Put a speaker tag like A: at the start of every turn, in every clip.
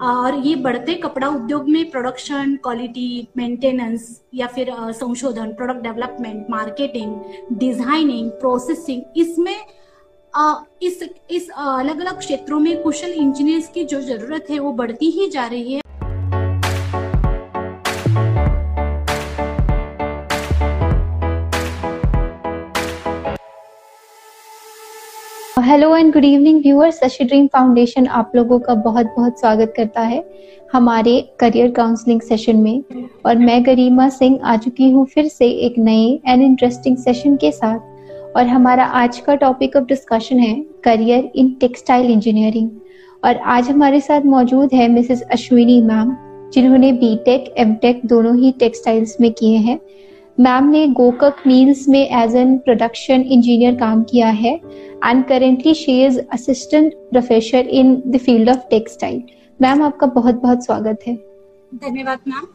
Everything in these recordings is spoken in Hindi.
A: और ये बढ़ते कपड़ा उद्योग में प्रोडक्शन क्वालिटी मेंटेनेंस या फिर संशोधन product development marketing designing processing इसमें इस इस अलग अलग क्षेत्रों में कुशल इंजीनियर्स की जो ज़रूरत है वो बढ़ती ही जा रही है।
B: Hello and good evening viewers Shashi Dream Foundation आप लोगों का बहुत बहुत स्वागत करता है हमारे करियर काउंसलिंग सेशन में। और मैं गरिमा सिंह आ चुकी हूँ फिर से एक नए एंड इंटरेस्टिंग सेशन के साथ। और हमारा आज का टॉपिक ऑफ़ डिस्कशन है करियर इन टेक्सटाइल इंजीनियरिंग और आज हमारे साथ मौजूद है मिसेस अश्विनी मैम जिन्होंने बीटेक एमटेक दोनों ही टेक्सटाइल्स में किए हैं। मैम ने गोकक मील्स में एज एन प्रोडक्शन इंजीनियर काम किया है and currently she is assistant professor in the field of textile ma'am आपका बहुत बहुत स्वागत है।
A: धन्यवाद मैम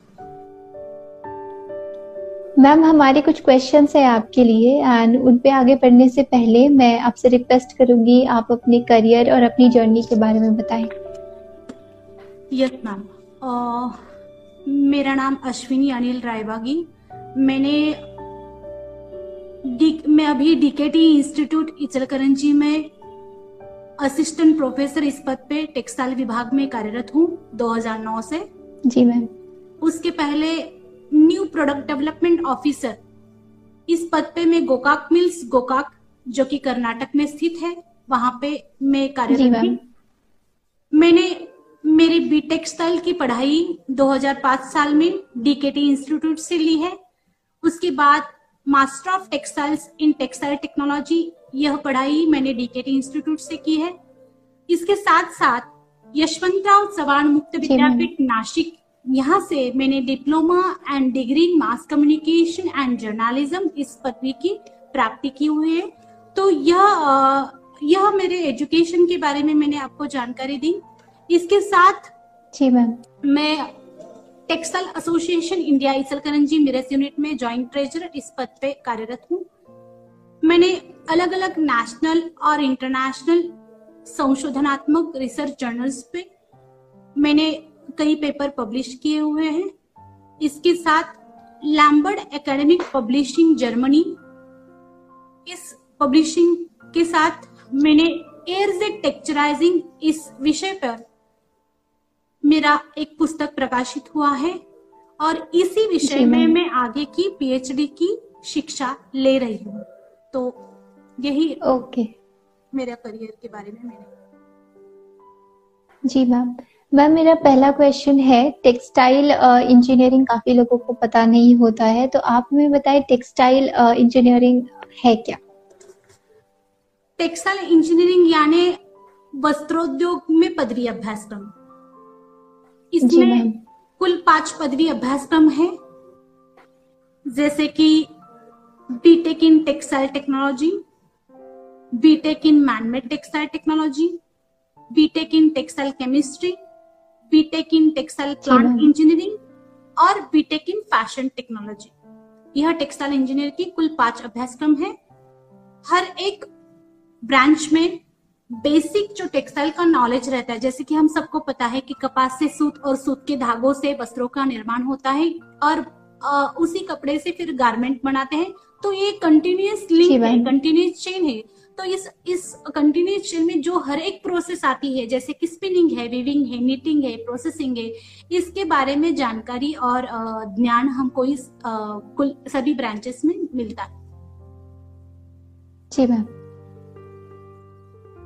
B: मैम हमारे कुछ क्वेश्चन है आपके लिए एंड उन पे आगे बढ़ने से पहले मैं आपसे रिक्वेस्ट करूँगी आप अपने करियर और अपनी जर्नी के बारे में बताएँ।
A: यस मैम मेरा नाम अश्विनी अनिल रायबागी मैंने मैं अभी डीकेटी इंस्टीट्यूट इचलकरंजी में असिस्टेंट प्रोफेसर इस पद पे टेक्सटाइल विभाग में कार्यरत हूँ 2009 से।
B: जी मैम
A: उसके पहले न्यू प्रोडक्ट डेवलपमेंट ऑफिसर इस पद पे मैं गोकाक मिल्स गोकाक जो कि कर्नाटक में स्थित है वहाँ पे मैं कार्यरत थी मैंने मेरी बी टेक्सटाइल की पढ़ाई 2005 साल में डीकेटी इंस्टीट्यूट से ली है। उसके बाद master of textiles in textile technology यह पढ़ाई मैंने डीकेटी इंस्टीट्यूट से की है। इसके साथ साथ यशवंतराव चव्हाण मुक्त विद्यापीठ नासिक यहाँ से मैंने diploma and degree in mass communication and journalism इस पदवी की प्राप्ति की हुई है। तो यह यह मेरे एजुकेशन के बारे में मैंने आपको जानकारी दी। इसके साथ
B: जी मैम।
A: मैं टेक्सटाइल एसोसिएशन इंडिया इसलकरंजी मिरस यूनिट में ज्वाइंट ट्रेजरर इस पद पे कार्यरत हूँ। मैंने अलग अलग नेशनल और इंटरनेशनल संशोधनात्मक रिसर्च जर्नल्स पे मैंने कई पेपर पब्लिश किए हुए हैं। इसके साथ लैम्बर्ड एकेडमिक पब्लिशिंग जर्मनी, इस पब्लिशिंग के साथ मैंने एयरजेड टेक्चराइजिंग इस विषय पर मेरा एक पुस्तक प्रकाशित हुआ है और इसी विषय में मैं आगे की पीएचडी की शिक्षा ले रही हूँ। तो यही
B: ओके।
A: मेरे करियर के बारे में मैंने।
B: जी मैम। मैम मेरा पहला क्वेश्चन है टेक्सटाइल इंजीनियरिंग काफ़ी लोगों को पता नहीं होता है तो आप हमें बताएँ टेक्सटाइल इंजीनियरिंग है क्या?
A: टेक्सटाइल इंजीनियरिंग यानी वस्त्रोद्योग में पदवी अभ्यासक्रम। इसमें कुल पाँच पदवी अभ्यासक्रम है जैसे कि BTech in textile technology BTech in manmade textile technology BTech in textile chemistry BTech in textile plant engineering और बीटेक इन फ़ैशन टेक्नोलॉजी यह टेक्सटाइल इंजीनियर की कुल पाँच अभ्यासक्रम है। हर एक ब्रांच में बेसिक जो टेक्सटाइल का नॉलेज रहता है जैसे कि हम सबको पता है कि कपास से सूत और सूत के धागों से वस्त्रों का निर्माण होता है और आ, उसी कपड़े से फिर गारमेंट बनाते हैं। तो ये कंटिन्यूस लिंक है कंटिन्यूस चेन है। तो इस इस कंटिन्यूस चेन में जो हर एक प्रोसेस आती है जैसे कि स्पिनिंग है विविंग है निटिंग है प्रोसेसिंग है इसके बारे में जानकारी और ज्ञान हमको इस कुल सभी ब्रांचेस में मिलता है।
B: जी मैम।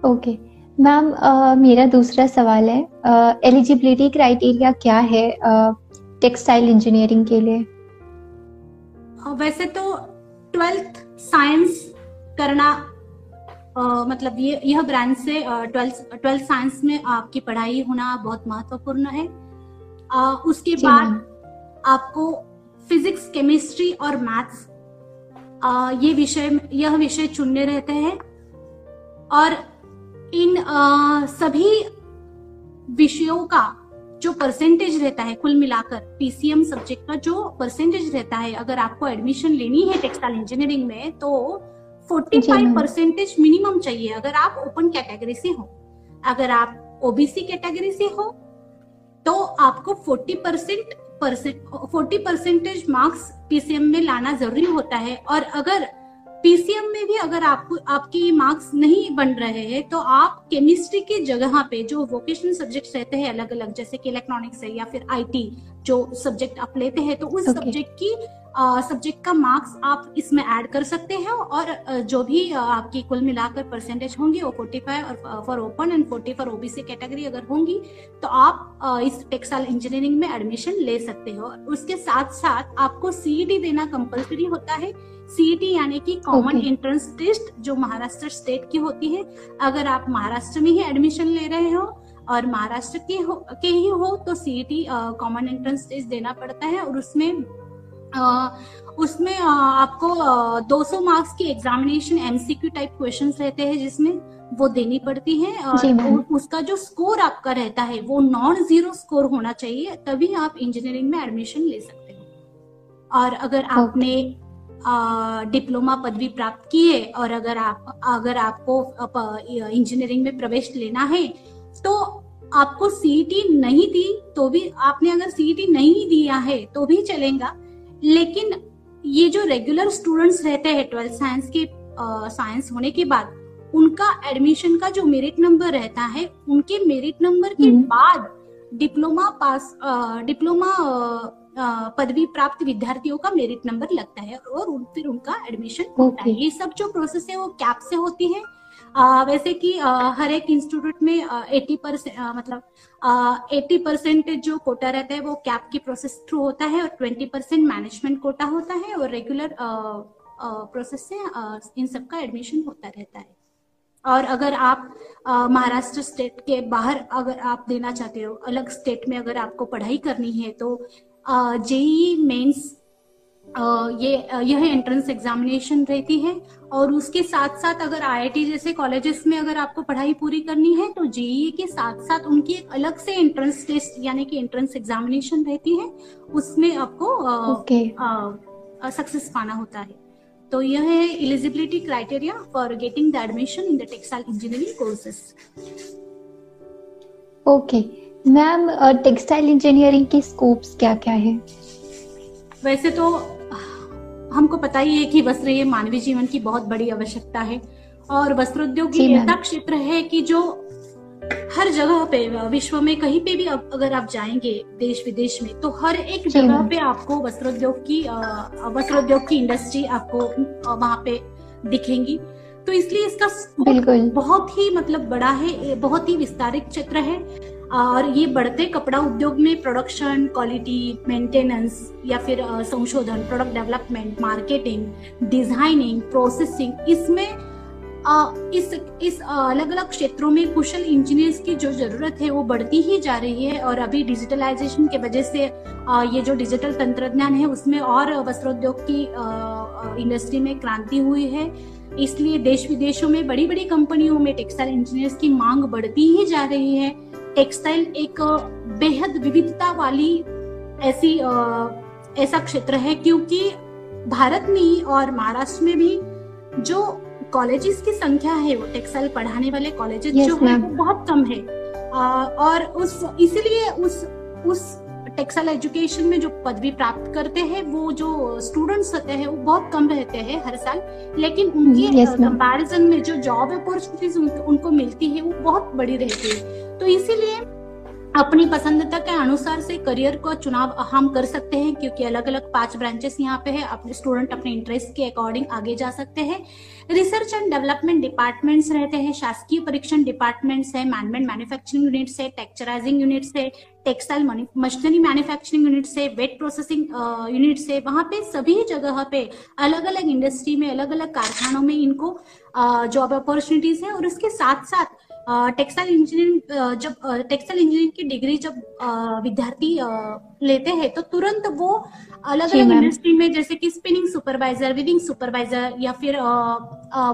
B: ओके मैम मेरा दूसरा सवाल है एलिजिबिलिटी uh, क्राइटेरिया क्या है टेक्सटाइल uh, इंजीनियरिंग के लिए?
A: Uh, वैसे तो ट्वेल्थ साइंस करना uh, मतलब ये यह ब्रांच से ट्वेल्थ ट्वेल्थ साइंस में आपकी पढ़ाई होना बहुत महत्वपूर्ण है। Uh, उसके बाद आपको फिजिक्स केमिस्ट्री और मैथ्स uh, ये विषय यह विषय चुनने रहते हैं। और इन आ, सभी विषयों का जो परसेंटेज रहता है कुल मिलाकर पीसीएम सब्जेक्ट का जो परसेंटेज रहता है अगर आपको एडमिशन लेनी है टेक्सटाइल इंजीनियरिंग में तो 45 परसेंटेज मिनिमम चाहिए अगर आप ओपन कैटेगरी से हो। अगर आप ओबीसी कैटेगरी से हो तो आपको 40 percent forty percentage marks PCM में लाना ज़रूरी होता है। और अगर पीसीएम में भी अगर आपको आपकी मार्क्स नहीं बन रहे हैं तो आप केमिस्ट्री की जगह पे जो वोकेशनल सब्जेक्ट रहते हैं अलग अलग जैसे कि इलेक्ट्रॉनिक्स है या फिर आईटी जो सब्जेक्ट आप लेते हैं तो उस okay. सब्जेक्ट की सब्जेक्ट का मार्क्स आप इसमें ऐड कर सकते हैं और जो भी आपकी कुल मिलाकर परसेंटेज होंगी वो फोर्टी फाइव और for open and forty for OBC category अगर होंगी तो आप इस टेक्सटाइल इंजीनियरिंग में एडमिशन ले सकते हो उसके साथ साथ आपको सीईटी e देना कंपल्सरी होता है सीईटी यानी कि कॉमन एंट्रेंस टेस्ट जो महाराष्ट्र स्टेट की होती है। अगर आप महाराष्ट्र में ही एडमिशन ले रहे हो और महाराष्ट्र के हो के ही हो तो सीईटी कॉमन एंट्रेंस टेस्ट देना पड़ता है और उसमें उसमें आपको 200 मार्क्स की एग्जामिनेशन एमसीक्यू टाइप क्वेश्चंस रहते हैं जिसमें वो देनी पड़ती है और उसका जो स्कोर आपका रहता है वो नॉन ज़ीरो स्कोर होना चाहिए तभी आप इंजीनियरिंग में एडमिशन ले सकते हो। और अगर आपने डिप्लोमा पदवी प्राप्त की है और अगर आप अगर आपको इंजीनियरिंग में प्रवेश लेना है तो आपको सीईटी नहीं दी तो भी आपने अगर सीईटी नहीं दिया है तो भी चलेगा लेकिन ये जो रेगुलर स्टूडेंट्स रहते हैं ट्वेल्थ साइंस के साइंस होने के बाद उनका एडमिशन का जो मेरिट नंबर रहता है उनके मेरिट नंबर के हम्म। बाद डिप्लोमा पास डिप्लोमा पदवी प्राप्त विद्यार्थियों का मेरिट नंबर लगता है और उन, फिर उनका एडमिशन होता है। ये सब जो प्रोसेस है वो कैप से होती है। आ, वैसे कि आ, हर एक इंस्टीट्यूट में एटी परसेंट मतलब एटी परसेंट जो कोटा रहता है वो कैप की प्रोसेस थ्रू होता है और ट्वेंटी परसेंट मैनेजमेंट कोटा होता है और रेगुलर प्रोसेस से आ, इन सबका एडमिशन होता रहता है। और अगर आप महाराष्ट्र स्टेट के बाहर अगर आप देना चाहते हो अलग स्टेट में अगर आपको पढ़ाई करनी है तो जेई मेंस ये यह एंट्रेंस एग्जामिनेशन रहती है और उसके साथ साथ अगर आईआईटी जैसे कॉलेजेस में अगर आपको पढ़ाई पूरी करनी है तो जेई के साथ साथ उनकी एक अलग से एंट्रेंस टेस्ट यानी कि एंट्रेंस एग्जामिनेशन रहती है उसमें आपको सक्सेस okay. पाना होता है। तो यह है eligibility criteria for getting the admission in the textile engineering courses
B: okay. Ma'am textile engineering की स्कोप्स क्या क्या है?
A: वैसे तो हमको पता ही है कि वस्त्र ये मानवीय जीवन की बहुत बड़ी आवश्यकता है। और वस्त्रोद्योग एक ऐसा क्षेत्र है कि जो हर जगह पे विश्व में कहीं पे भी अगर आप जाएँगे देश विदेश में तो हर एक जगह पे आपको वस्त्रोद्योग की वस्त्रोद्योग की इंडस्ट्री आपको वहाँ पे दिखेंगी। तो इसलिए इसका बहुत ही मतलब बड़ा है बहुत ही विस्तारित क्षेत्र है। और ये बढ़ते कपड़ा उद्योग में प्रोडक्शन क्वालिटी मेंटेनेंस या फिर संशोधन product development marketing designing processing इसमें इस इस अलग अलग क्षेत्रों में कुशल इंजीनियर्स की जो ज़रूरत है वो बढ़ती ही जा रही है और अभी डिजिटलाइजेशन के वजह से ये जो डिजिटल तंत्रज्ञान है उसमें और वस्त्रोद्योग की इंडस्ट्री में क्रांति हुई है। इसलिए देश विदेशों में बड़ी बड़ी कंपनियों में टेक्सटाइल इंजीनियर्स की मांग बढ़ती ही जा रही है। टेक्सटाइल एक बेहद विविधता वाली ऐसी ऐसा क्षेत्र है क्योंकि भारत में और महाराष्ट्र में भी जो कॉलेजेस की संख्या है वो टेक्सटाइल पढ़ाने वाले कॉलेजेस yes, जो है वो बहुत कम है। आ, और उस इसलिए उस उस टेक्सटाइल एजुकेशन में जो पदवी प्राप्त करते हैं वो जो स्टूडेंट्स होते हैं वो बहुत कम रहते हैं हर साल। लेकिन उनकी कंपैरिजन में जो जॉब अपॉर्चुनिटीज़ उनको मिलती है वो बहुत बड़ी रहती है। तो इसीलिए अपनी पसंदता के अनुसार से करियर को चुनाव हम कर सकते हैं, क्योंकि अलग अलग पाँच ब्रांचेस यहाँ पे है। अपने स्टूडेंट अपने इंटरेस्ट के अकॉर्डिंग आगे जा सकते हैं। रिसर्च एंड डेवलपमेंट डिपार्टमेंट्स रहते हैं, शासकीय परीक्षण डिपार्टमेंट्स है मैनमेंट मैन्युफैक्चरिंग यूनिट्स है टेक्चराइजिंग यूनिट्स है टेक्सटाइल मशीनरी मैन्युफैक्चरिंग यूनिट से वेट प्रोसेसिंग यूनिट से वहाँ पे सभी जगह पे अलग अलग इंडस्ट्री में अलग अलग कारखानों में इनको जॉब अपॉर्चुनिटीज़ है और उसके साथ साथ टेक्सटाइल इंजीनियरिंग जब टेक्सटाइल इंजीनियरिंग की डिग्री जब विद्यार्थी लेते हैं तो तुरंत वो अलग अलग इंडस्ट्री में जैसे कि स्पिनिंग सुपरवाइजर विविंग सुपरवाइजर या फिर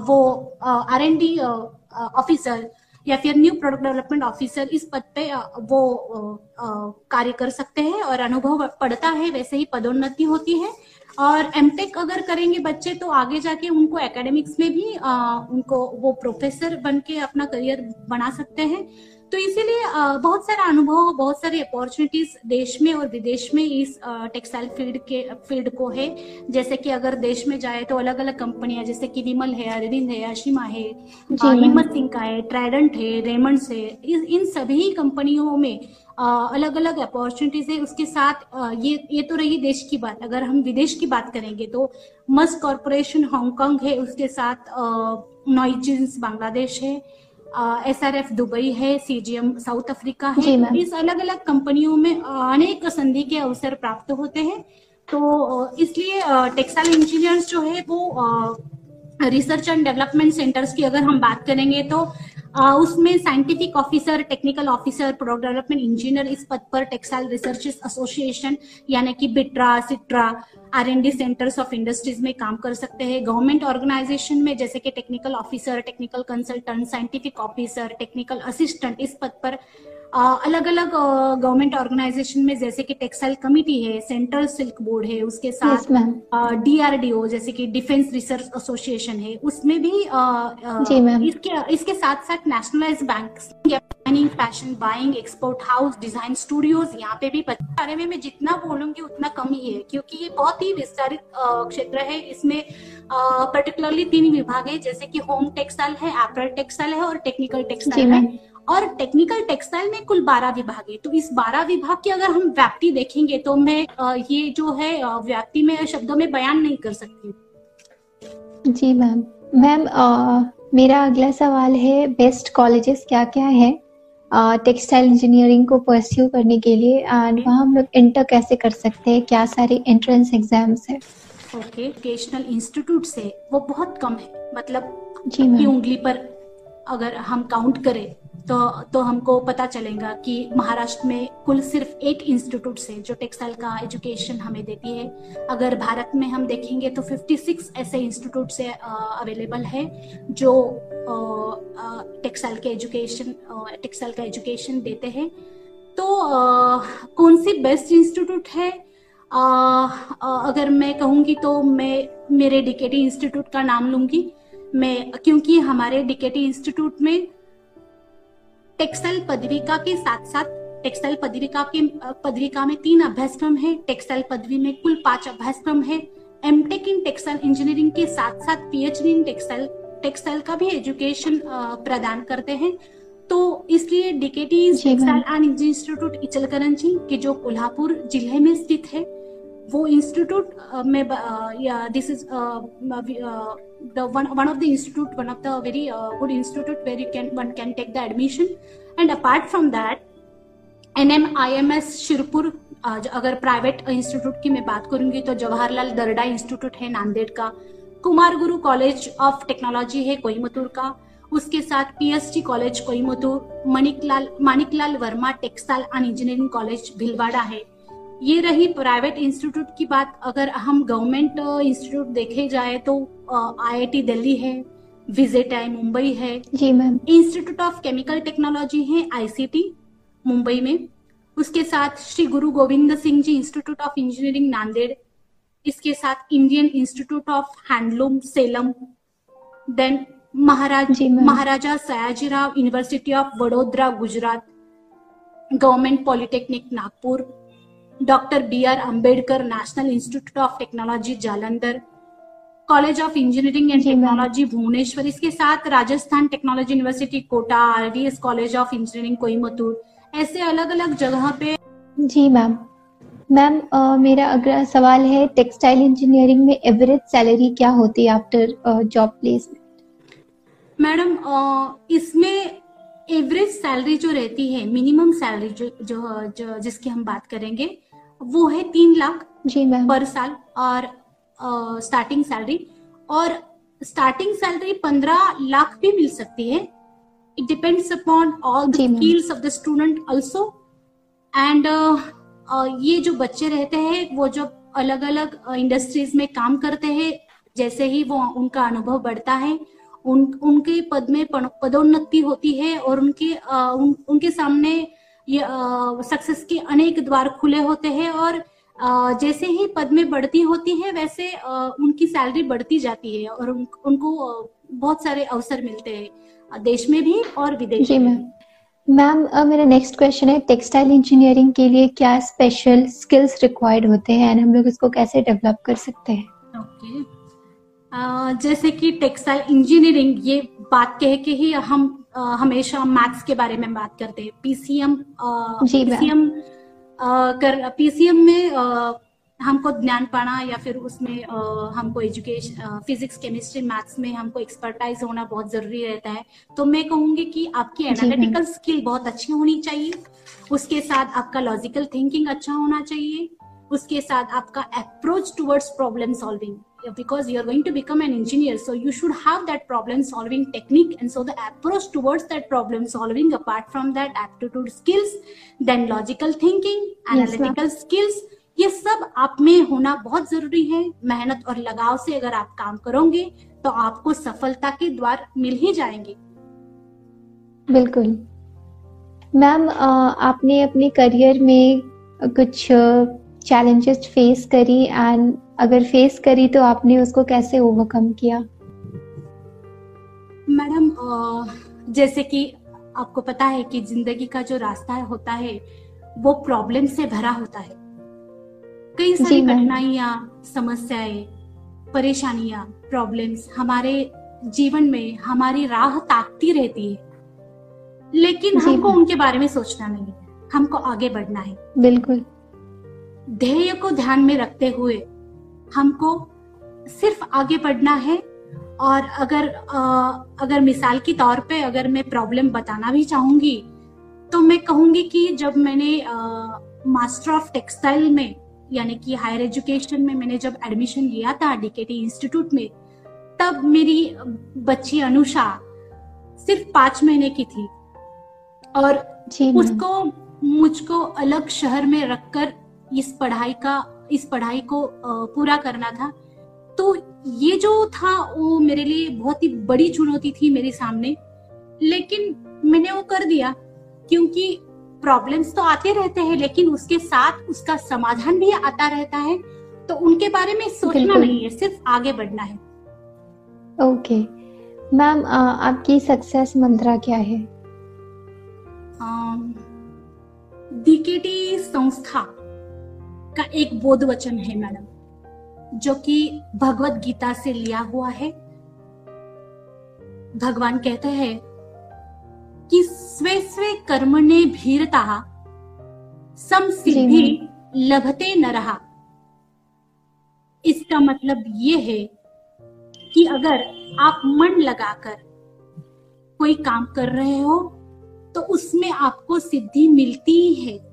A: वो आर एन डी ऑफिसर या फिर न्यू प्रोडक्ट डेवलपमेंट ऑफिसर इस पद पे वो कार्य कर सकते हैं और अनुभव पड़ता है वैसे ही पदोन्नति होती है। और एमटेक अगर करेंगे बच्चे तो आगे जाके उनको एकेडमिक्स में भी आ, उनको वो प्रोफेसर बन के अपना करियर बना सकते हैं। तो इसीलिए बहुत सारा अनुभव बहुत सारी अपॉर्चुनिटीज़ देश में और विदेश में इस टेक्सटाइल फ़ील्ड के फ़ील्ड को है। जैसे कि अगर देश में जाए तो अलग अलग कंपनियाँ जैसे कि विमल है अरविंद है अशिमा है हिम्मत सिंह का है ट्राइडेंट है रेमंड्स है इन सभी कंपनियों में अलग अलग अपॉर्चुनिटीज़ है उसके साथ ये ये तो रही देश की बात। अगर हम विदेश की बात करेंगे तो मस्क कॉरपोरेशन हांगकांग है उसके साथ नॉइजिन्स बांग्लादेश है एस आर एफ़ दुबई है सीजीएम साउथ अफ्रीका है। इस अलग अलग कंपनियों में अनेक संधि के अवसर प्राप्त होते हैं। तो इसलिए टेक्सटाइल इंजीनियर्स जो है वो रिसर्च एंड डेवलपमेंट सेंटर्स की अगर हम बात करेंगे तो आ, उसमें scientific officer technical officer product development engineer इस पद पर टेक्सटाइल रिसर्च एसोसिएशन यानी कि BTRA SITRA R N D centres of industries में काम कर सकते हैं। गवर्नमेंट ऑर्गेनाइजेशन में जैसे कि technical officer technical consultant scientific officer technical assistant इस पद पर अलग अलग गवर्नमेंट ऑर्गेनाइजेशन में जैसे कि टेक्सटाइल कमिटी है सेंट्रल सिल्क बोर्ड है उसके साथ डीआरडीओ जैसे कि डिफेंस रिसर्च एसोसिएशन है उसमें भी इसके इसके साथ साथ nationalise bank planning fashion buying export house design studios यहाँ पे भी बारे में मैं जितना बोलूँगी उतना कम ही है क्योंकि ये बहुत ही विस्तारित क्षेत्र है इसमें पर्टिकुलरली तीन विभाग है जैसे कि होम टेक्सटाइल है एपरल टेक्सटाइल है और टेक्निकल टेक्सटाइल है। और टेक्निकल टेक्सटाइल में कुल बारह विभाग है। तो इस बारह विभाग की अगर हम व्याप्ति देखेंगे तो मैं ये जो है व्याप्ति में शब्दों में बयान नहीं कर सकती
B: जी मैम। मैम मेरा अगला सवाल है बेस्ट कॉलेजेस क्या क्या है टेक्सटाइल इंजीनियरिंग को परस्यू करने के लिए एंड वहाँ हम लोग इंटर कैसे कर सकते हैं? क्या सारे एंट्रेंस एग्ज़ाम्स है?
A: ओके एजुकेशनल इंस्टीट्यूट से वो बहुत कम है। मतलब जी उंगली पर अगर हम काउंट करें तो तो हमको पता चलेगा कि महाराष्ट्र में कुल सिर्फ़ एक इंस्टीट्यूट से जो टेक्सटाइल का एजुकेशन हमें देती है। अगर भारत में हम देखेंगे तो 56 ऐसे इंस्टीट्यूट से अवेलेबल है जो टेक्सटाइल के एजुकेशन टेक्सटाइल का एजुकेशन देते हैं। तो आ, कौन सी बेस्ट इंस्टीट्यूट है? आ, अगर मैं कहूँगी तो मैं मेरे डीकेटी इंस्टीट्यूट का नाम लूँगी। मैं क्योंकि हमारे डीकेटी इंस्टीट्यूट में टेक्सटाइल पदविका के साथ साथ टेक्सटाइल पदविका के पदविका में तीन अभ्यासक्रम है टेक्सटाइल पदवी में कुल पाँच अभ्यासक्रम है। एमटेक इन टेक्सटाइल इंजीनियरिंग के साथ साथ पीएचडी इन टेक्सटाइल टेक्सटाइल का भी एजुकेशन प्रदान करते हैं। तो इसलिए DKT textile and institute Ichalkaranji के जो कोल्हापुर ज़िले में स्थित है वो इंस्टीट्यूट में या this is the one one of the institute one of the very uh, good institute where you can one can take the admission. And apart from that NMIMS Shirpur अगर प्राइवेट इंस्टीट्यूट की मैं बात करूँगी तो जवाहरलाल दरडा इंस्टीट्यूट है नांदेड़ का। कुमार गुरु कॉलेज ऑफ़ टेक्नोलॉजी है कोईमतूर का। उसके साथ PST college Coimbatore Manikalal Manikalal Verma textile and engineering college Bhilwara है। ये रही प्राइवेट इंस्टीट्यूट की बात। अगर हम गवर्नमेंट इंस्टीट्यूट देखे जाए तो आईआईटी दिल्ली है विज़िट है मुंबई है।
B: जी ma'am
A: institute of chemical technology है आईसीटी मुंबई में। उसके साथ Shri Guru Gobind Singh ji institute of engineering Nanded. इसके साथ Indian institute of handloom Salem then Maharaj Maharaja Sayajirao university of Vadodara Gujarat government polytechnic Nagpur doctor B R Ambedkar national institute of technology Jalandhar college of engineering and technology Bhubaneswar इसके साथ Rajasthan technology university Kota RDS college of engineering Coimbatore ऐसे अलग अलग जगह पे
B: जी मैम मैम मेरा अगला सवाल है टेक्सटाइल इंजीनियरिंग में एवरेज सैलरी क्या होती है आफ्टर जॉब प्लेसमेंट
A: मैडम इसमें एवरेज सैलरी जो रहती है मिनिमम सैलरी जो, जो, जो जिसकी हम बात करेंगे वो है तीन लाख
B: जी मैम।
A: पर साल और स्टार्टिंग सैलरी और स्टार्टिंग सैलरी पंद्रह लाख भी मिल सकती है। It depends upon all the skills of the student also and ये जो बच्चे रहते हैं वो जो अलग अलग इंडस्ट्रीज़ में काम करते हैं जैसे ही वो उनका अनुभव बढ़ता है उन उनके पद में पदोन्नति होती है और उनके आ, उन, उनके सामने ये सक्सेस के अनेक द्वार खुले होते हैं और जैसे ही पद में बढ़ती होती है वैसे उनकी सैलरी बढ़ती जाती है और उन, उनको बहुत सारे अवसर मिलते हैं देश में भी और विदेश में
B: मैम। मेरा नेक्स्ट क्वेश्चन है टेक्सटाइल इंजीनियरिंग के लिए क्या स्पेशल स्किल्स रिक्वायर्ड होते हैं एंड हम लोग इसको कैसे डेवलप कर सकते हैं?
A: Okay okay. uh, जैसे कि टेक्सटाइल इंजीनियरिंग ये बात कह के ही हम हमेशा मैथ्स के बारे में बात करते हैं। पीसीएम पीसीएम कर पीसीएम में हमको ज्ञान पाना या फिर उसमें हमको एजुकेशन फिजिक्स केमिस्ट्री मैथ्स में हमको एक्सपर्टाइज होना बहुत ज़रूरी रहता है। तो मैं कहूँगी कि आपकी एनालिटिकल स्किल बहुत अच्छी होनी चाहिए। उसके साथ आपका लॉजिकल थिंकिंग अच्छा होना चाहिए। उसके साथ आपका approach towards problem solving because you are going to become an engineer so you should have that problem solving technique and so the approach towards that problem solving apart from that aptitude skills then logical thinking analytical skills ये सब आप में होना बहुत ज़रूरी है। मेहनत और लगाव से अगर आप काम करोगे तो आपको सफलता के द्वार मिल ही जाएँगे।
B: बिल्कुल। मैम आपने अपने करियर में कुछ चैलेंजेस फेस करी एंड अगर फेस करी तो आपने उसको कैसे ओवरकम किया?
A: मैडम जैसे कि आपको पता है कि ज़िंदगी का जो रास्ता होता है वो प्रॉब्लम से भरा होता है। कई सारी कठिनाइयाँ समस्याएँ परेशानियाँ प्रॉब्लम्स हमारे जीवन में हमारी राह ताकती रहती है। लेकिन हमको उनके बारे में सोचना नहीं है। हमको आगे बढ़ना है।
B: बिल्कुल।
A: ध्येय को ध्यान में रखते हुए हमको सिर्फ़ आगे बढ़ना है और अगर आ, अगर मिसाल के तौर पे अगर मैं प्रॉब्लम बताना भी चाहूँगी तो मैं कहूँगी कि जब मैंने मास्टर ऑफ़ टेक्सटाइल में यानी कि हायर एजुकेशन में मैंने जब एडमिशन लिया था डीकेटी इंस्टीट्यूट में तब मेरी बच्ची अनुषा सिर्फ़ पाँच महीने की थी। और उसको मुझको अलग शहर में रखकर इस पढ़ाई का इस पढ़ाई को पूरा करना था। तो ये जो था वो मेरे लिए बहुत ही बड़ी चुनौती थी मेरे सामने। लेकिन मैंने वो कर दिया क्योंकि प्रॉब्लम्स तो आते रहते हैं लेकिन उसके साथ उसका समाधान भी आता रहता है। तो उनके बारे में सोचना नहीं है सिर्फ़ आगे बढ़ना है।
B: ओके। मैम आपकी सक्सेस मंत्रा क्या है?
A: डीकेटी संस्था। का एक बोध वचन है मैडम जो कि भगवत गीता से लिया हुआ है। भगवान कहते हैं कि स्वे स्वे कर्म ने भीरता सम सिद्धि लभते न रहा इसका मतलब ये है कि अगर आप मन लगाकर कोई काम कर रहे हो तो उसमें आपको सिद्धि मिलती ही है।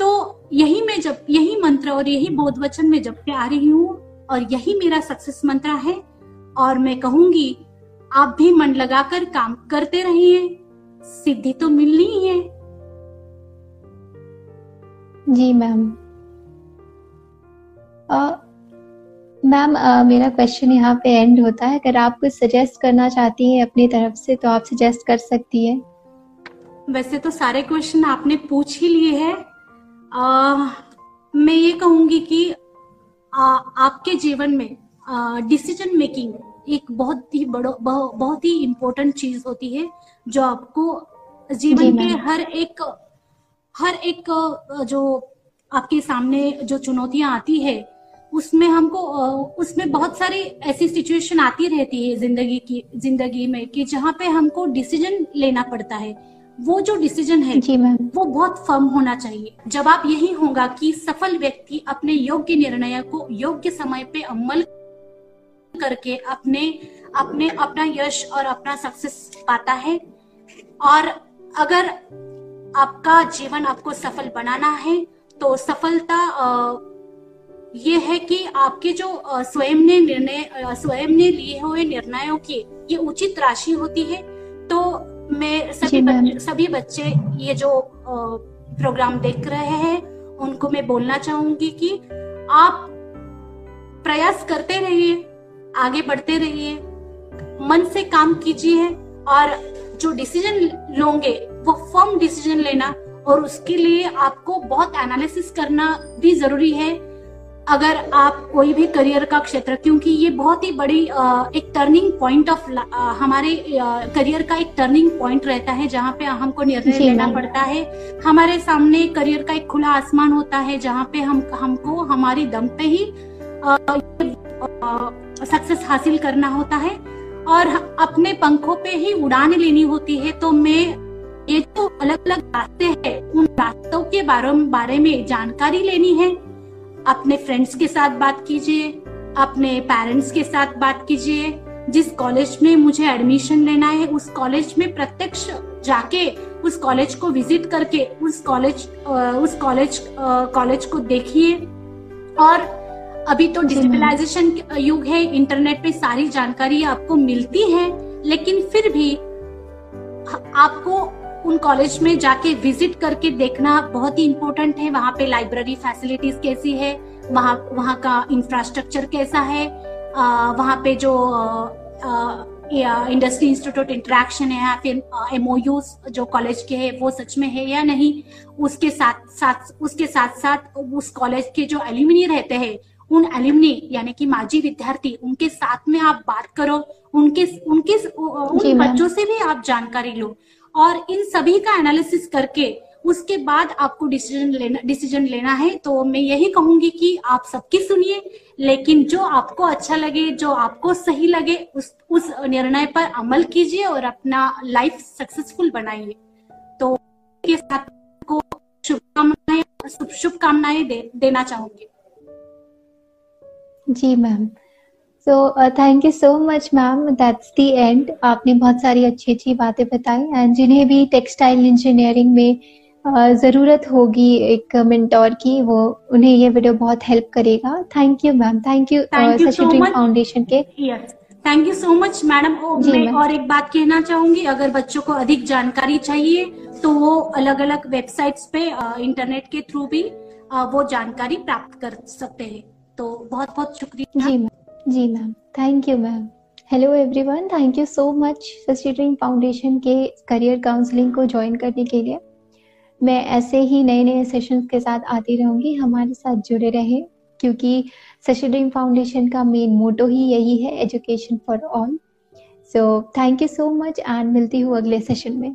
A: तो यही मैं जब यही मंत्र और यही बोध वचन में जब आ रही हूँ और यही मेरा सक्सेस मंत्र है। और मैं कहूँगी आप भी मन लगाकर काम करते रहिए सिद्धि तो मिलनी ही है।
B: जी मैम मैम मेरा क्वेश्चन यहाँ पे एंड होता है। अगर आप कुछ सजेस्ट करना चाहती हैं अपनी तरफ़ से तो आप सजेस्ट कर सकती है।
A: वैसे तो सारे क्वेश्चन आपने पूछ ही लिए हैं। मैं ये कहूँगी कि आ, आपके जीवन में डिसीज़न मेकिंग एक बहुत ही बड़ो बहु, बहुत ही इम्पोर्टेंट चीज़ होती है जो आपको जीवन के हर एक हर एक जो आपके सामने जो चुनौतियाँ आती है उसमें हमको उसमें बहुत सारी ऐसी सिचुएशन आती रहती है ज़िंदगी की ज़िंदगी में कि जहाँ पे हमको डिसीज़न लेना पड़ता है। वो जो डिसीज़न है
B: जी
A: वो बहुत फर्म होना चाहिए। जवाब यही होगा कि सफल व्यक्ति अपने योग्य निर्णय को योग्य समय पे अमल करके अपने अपने अपना यश और अपना सक्सेस पाता है और अगर आपका जीवन आपको सफल बनाना है तो सफलता ये है कि आपके जो स्वयं ने निर्णय स्वयं ने लिए हुए निर्णयों की ये उचित राशि होती है। तो मैं सभी बच्चे सभी बच्चे ये जो प्रोग्राम देख रहे हैं उनको मैं बोलना चाहूँगी कि आप प्रयास करते रहिए आगे बढ़ते रहिए मन से काम कीजिए और जो डिसीज़न लोगे वो फर्म डिसीज़न लेना और उसके लिए आपको बहुत एनालिसिस करना भी ज़रूरी है। अगर आप कोई भी करियर का क्षेत्र क्योंकि ये बहुत ही बड़ी एक टर्निंग पॉइंट ऑफ़ हमारे करियर का एक टर्निंग पॉइंट रहता है जहाँ पे हमको निर्णय लेना पड़ता है। हमारे सामने करियर का एक खुला आसमान होता है जहाँ पे हम हमको हमारी दम पे ही सक्सेस हासिल करना होता है। और अपने पंखों पे ही उड़ान लेनी होती है तो मैं ये जो अलग अलग रास्ते हैं उन रास्तों के बारे बारे में जानकारी लेनी है। अपने फ्रेंड्स के साथ बात कीजिए अपने पेरेंट्स के साथ बात कीजिए। जिस कॉलेज में मुझे एडमिशन लेना है उस कॉलेज में प्रत्यक्ष जाके उस कॉलेज को विज़िट करके उस कॉलेज उस कॉलेज कॉलेज को देखिए। और अभी तो डिजिटलाइजेशन युग है इंटरनेट पे सारी जानकारी आपको मिलती है लेकिन फिर भी आपको उन कॉलेज में जाके विज़िट करके देखना बहुत ही इम्पोर्टेंट है। वहाँ पे लाइब्रेरी फैसिलिटीज़ कैसी है वहाँ वहाँ का इंफ्रास्ट्रक्चर कैसा है वहाँ पे जो इंडस्ट्री इंस्टीट्यूट इंटरेक्शन है या फिर एमओयू जो कॉलेज के है वो सच में है या नहीं? उसके साथ साथ उसके साथ साथ उस कॉलेज के जो एल्यूमिनी रहते हैं उन एल्यूमिनी यानी कि माजी विद्यार्थी उनके साथ में आप बात करो। उनके उनके उन बच्चों से भी आप जानकारी लो। और इन सभी का एनालिसिस करके उसके बाद आपको डिसीज़न लेना डिसीज़न लेना है। तो मैं यही कहूँगी कि आप सबकी सुनिए लेकिन जो आपको अच्छा लगे जो आपको सही लगे उस उस निर्णय पर अमल कीजिए और अपना लाइफ सक्सेसफुल बनाइए। तो के साथ को शुभकामनाएँ शुभकामनाएँ दे, देना चाहूँगी।
B: जी ma'am so thank you so much ma'am that's the end आपने बहुत सारी अच्छी अच्छी बातें बताई एंड जिन्हें भी टेक्सटाइल इंजीनियरिंग में uh, ज़रूरत होगी एक मिनटोर की वो उन्हें ये वीडियो बहुत हेल्प करेगा. Thank you ma'am thank you
A: Sachi dream foundation के. Thank you so much madam मैं और एक बात कहना चाहूँगी अगर बच्चों को अधिक जानकारी चाहिए तो वो अलग अलग वेबसाइट्स पे इंटरनेट uh, के थ्रू भी uh, वो जानकारी प्राप्त कर सकते हैं. तो बहुत बहुत शुक्रिया.
B: जी मैम जी ma'am thank you ma'am hello everyone thank you so much Sachi dream foundation के करियर काउंसलिंग को ज्वाइन करने के लिए. मैं ऐसे ही नए नए सेशंस के साथ आती रहूँगी. हमारे साथ जुड़े रहें, क्योंकि ड्रीम फाउंडेशन का मेन मोटो ही यही है education for all so thank you so much and मिलती हूँ अगले सेशन में.